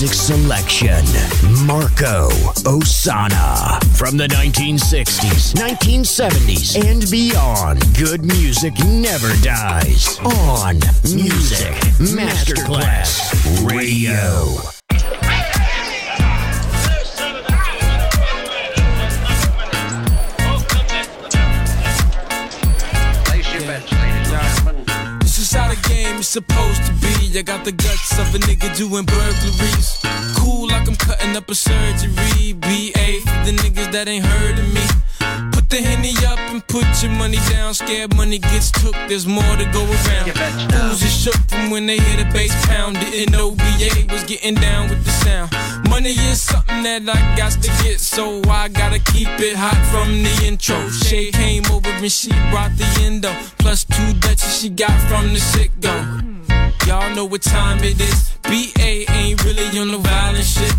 Music selection Marco Ossanna. From the 1960s, 1970s, and beyond, good music never dies. On Music Masterclass Radio. This is how the game is supposed to be. I got the guts of a nigga doing burglaries. Cool like I'm cutting up a surgery. BA for the niggas that ain't heard of me. Put the henny up and put your money down. Scared money gets took, there's more to go around. Fools is shook from when they hear the bass pound. Didn't know BA was getting down with the sound. Money is something that I got to get, so I gotta keep it hot from the intro. Shay came over and she brought the endo. Plus two Dutches she got from the sit go. Y'all know what time it is. BA ain't really on no violent shit.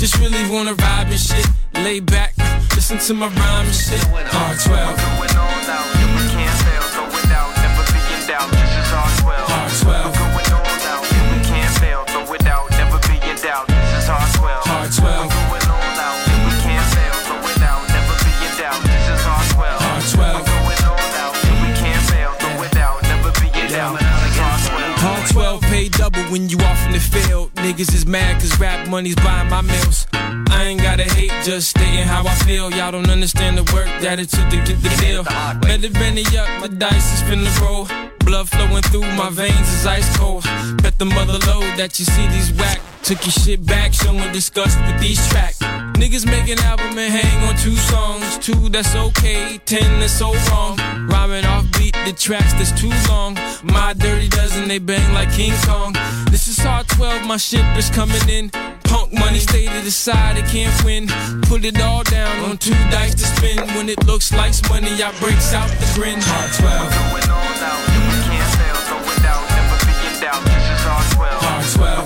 Just really wanna vibe and shit. Lay back, listen to my rhyme and shit. R12. R12. When you off in the field. Niggas is mad cause rap money's buying my meals. I ain't gotta hate, just stating how I feel. Y'all don't understand the work that it took to get the deal. Let it Benny up, my dice is finna roll. Blood flowing through my veins is ice cold. Bet the mother load that you see these whack. Took your shit back, showing disgust with these tracks. Niggas make an album and hang on two songs. Two that's okay, ten that's so wrong. Rhyming off beat, the tracks that's too long. My dirty dozen, they bang like King Kong. This is hard 12, my ship is coming in. Punk money stay to the side, it can't win. Put it all down on two dice to spin. When it looks like money, I breaks out the grin. Hard 12. Hard 12.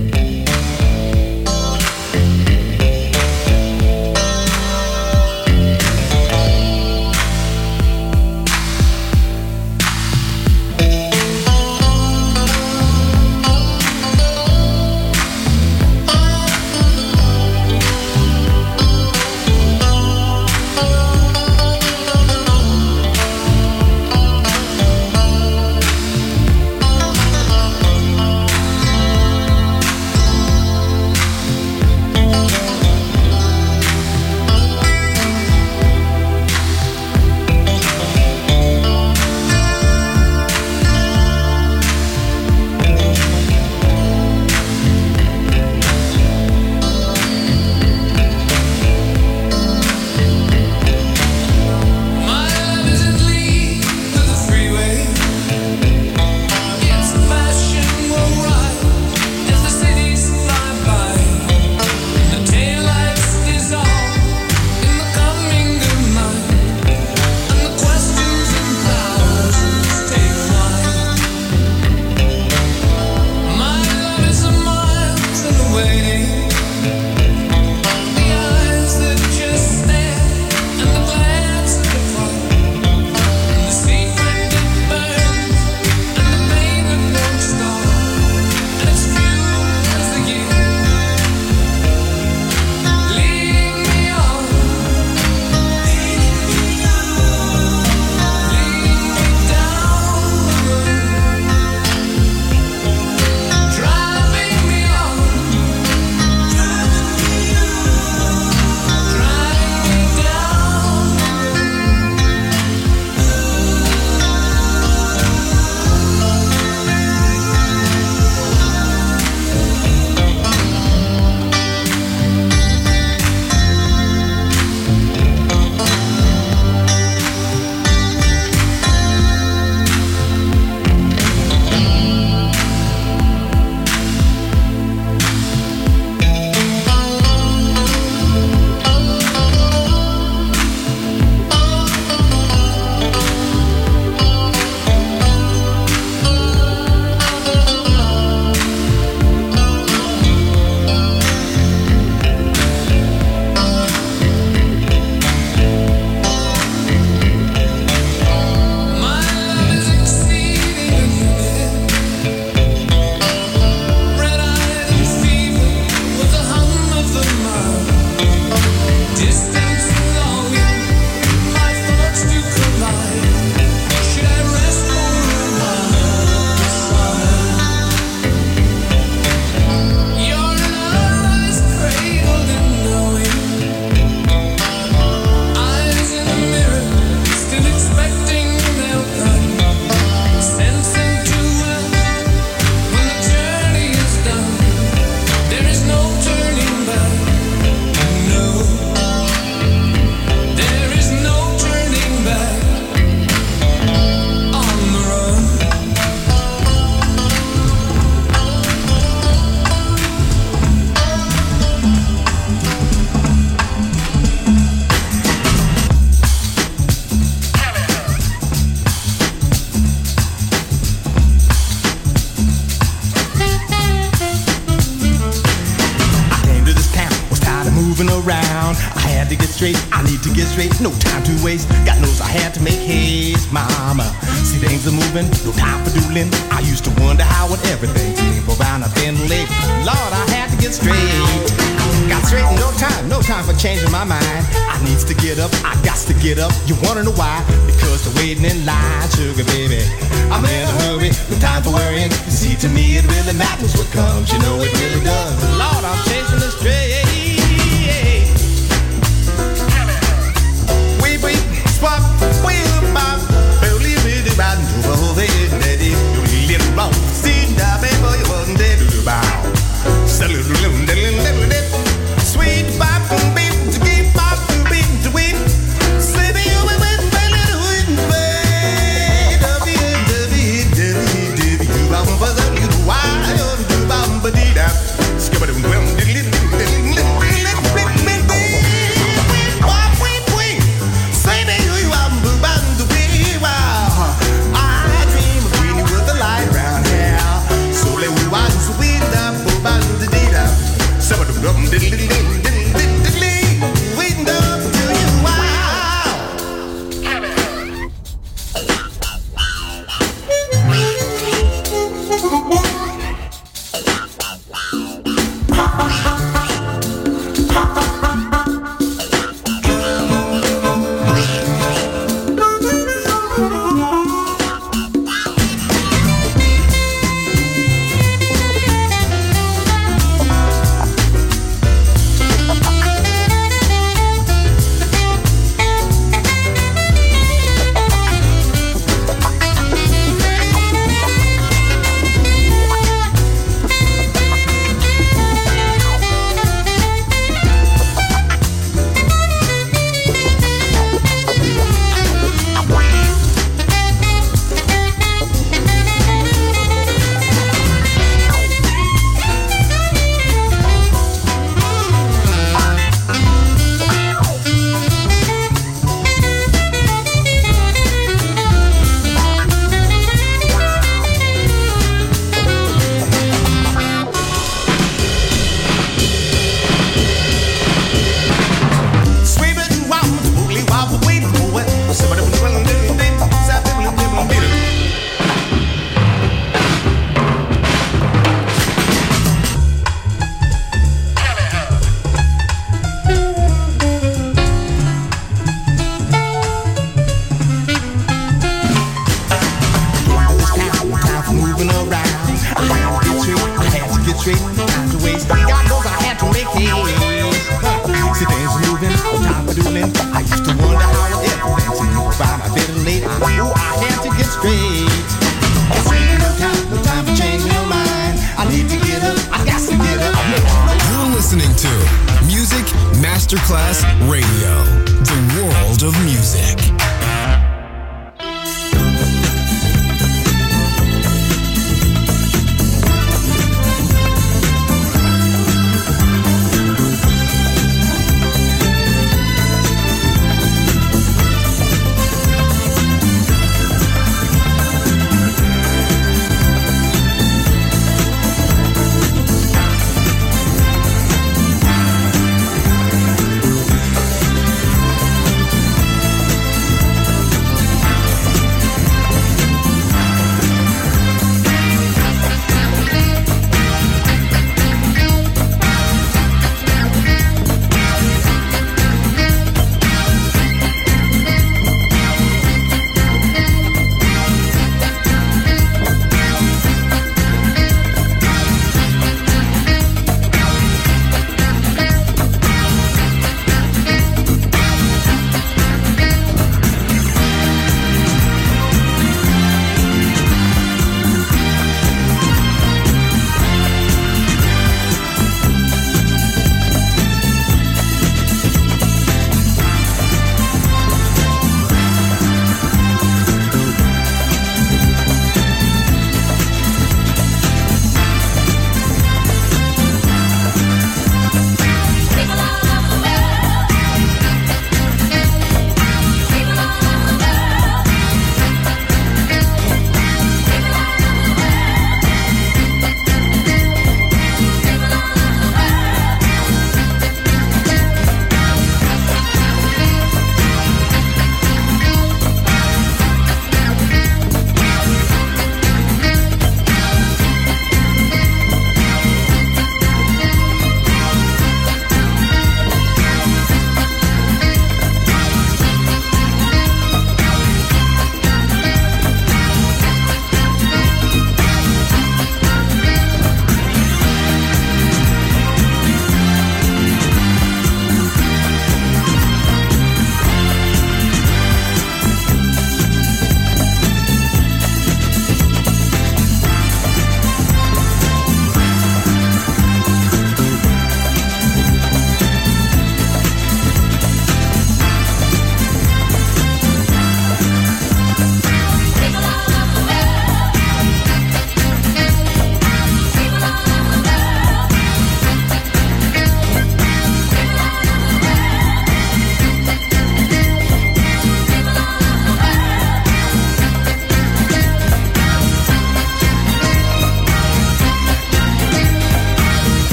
Comes. You know it really does.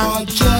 all just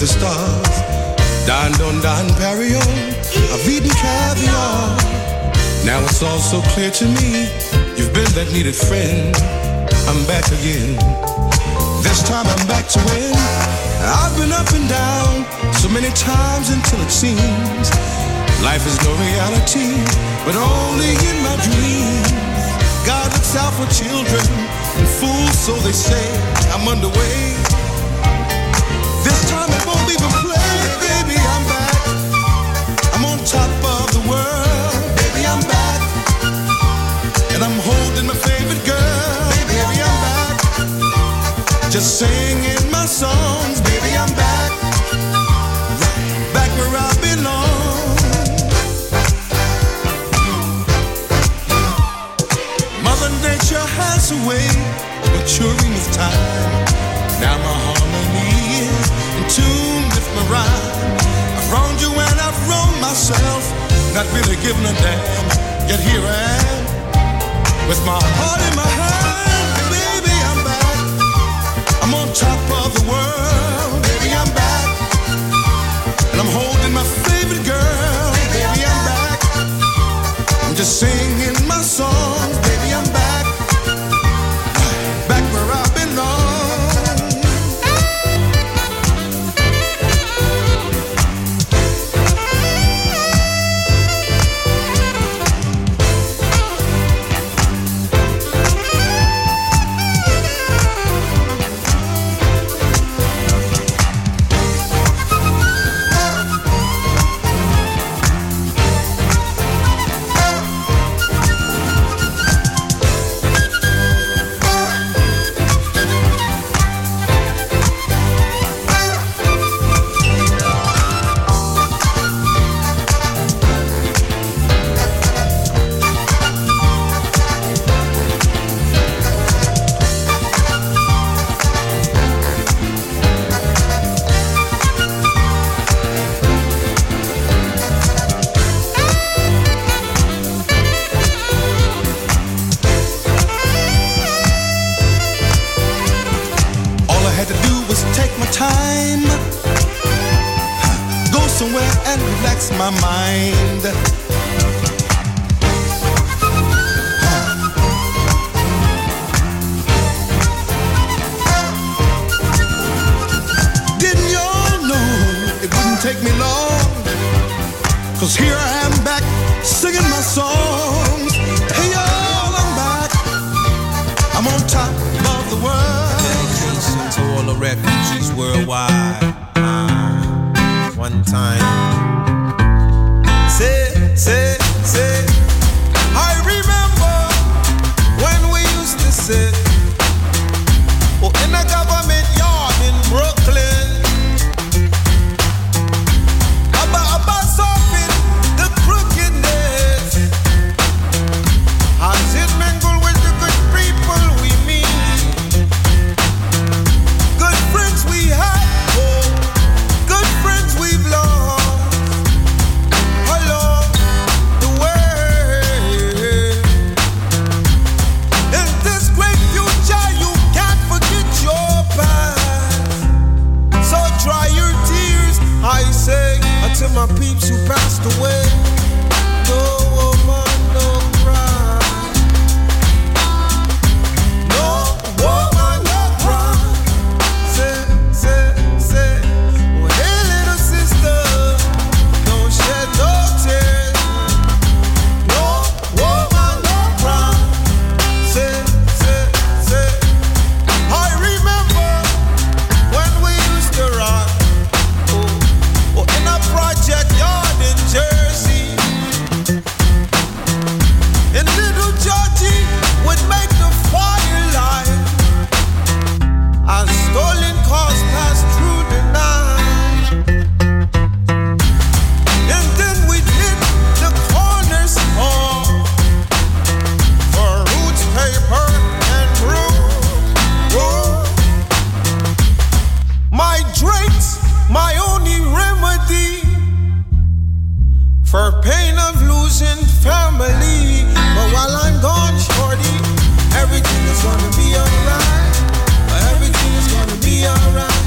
the stars. Don Don Don Perio, I've eaten caviar. Now it's all so clear to me, you've been that needed friend. I'm back again. This time I'm back to win. I've been up and down so many times until it seems life is no reality, but only in my dreams. God looks out for children and fools, so they say. I'm underway. singing my songs. Baby, I'm back, back where I belong. Mother Nature has a way of maturing with time. Now my harmony is in tune with my rhyme. I've wronged you and I've wronged myself, not really giving a damn. Yet here I am. refugees worldwide. Uh, one time. for pain of losing family. But while I'm gone, shorty, everything is gonna be alright. Everything is gonna be alright.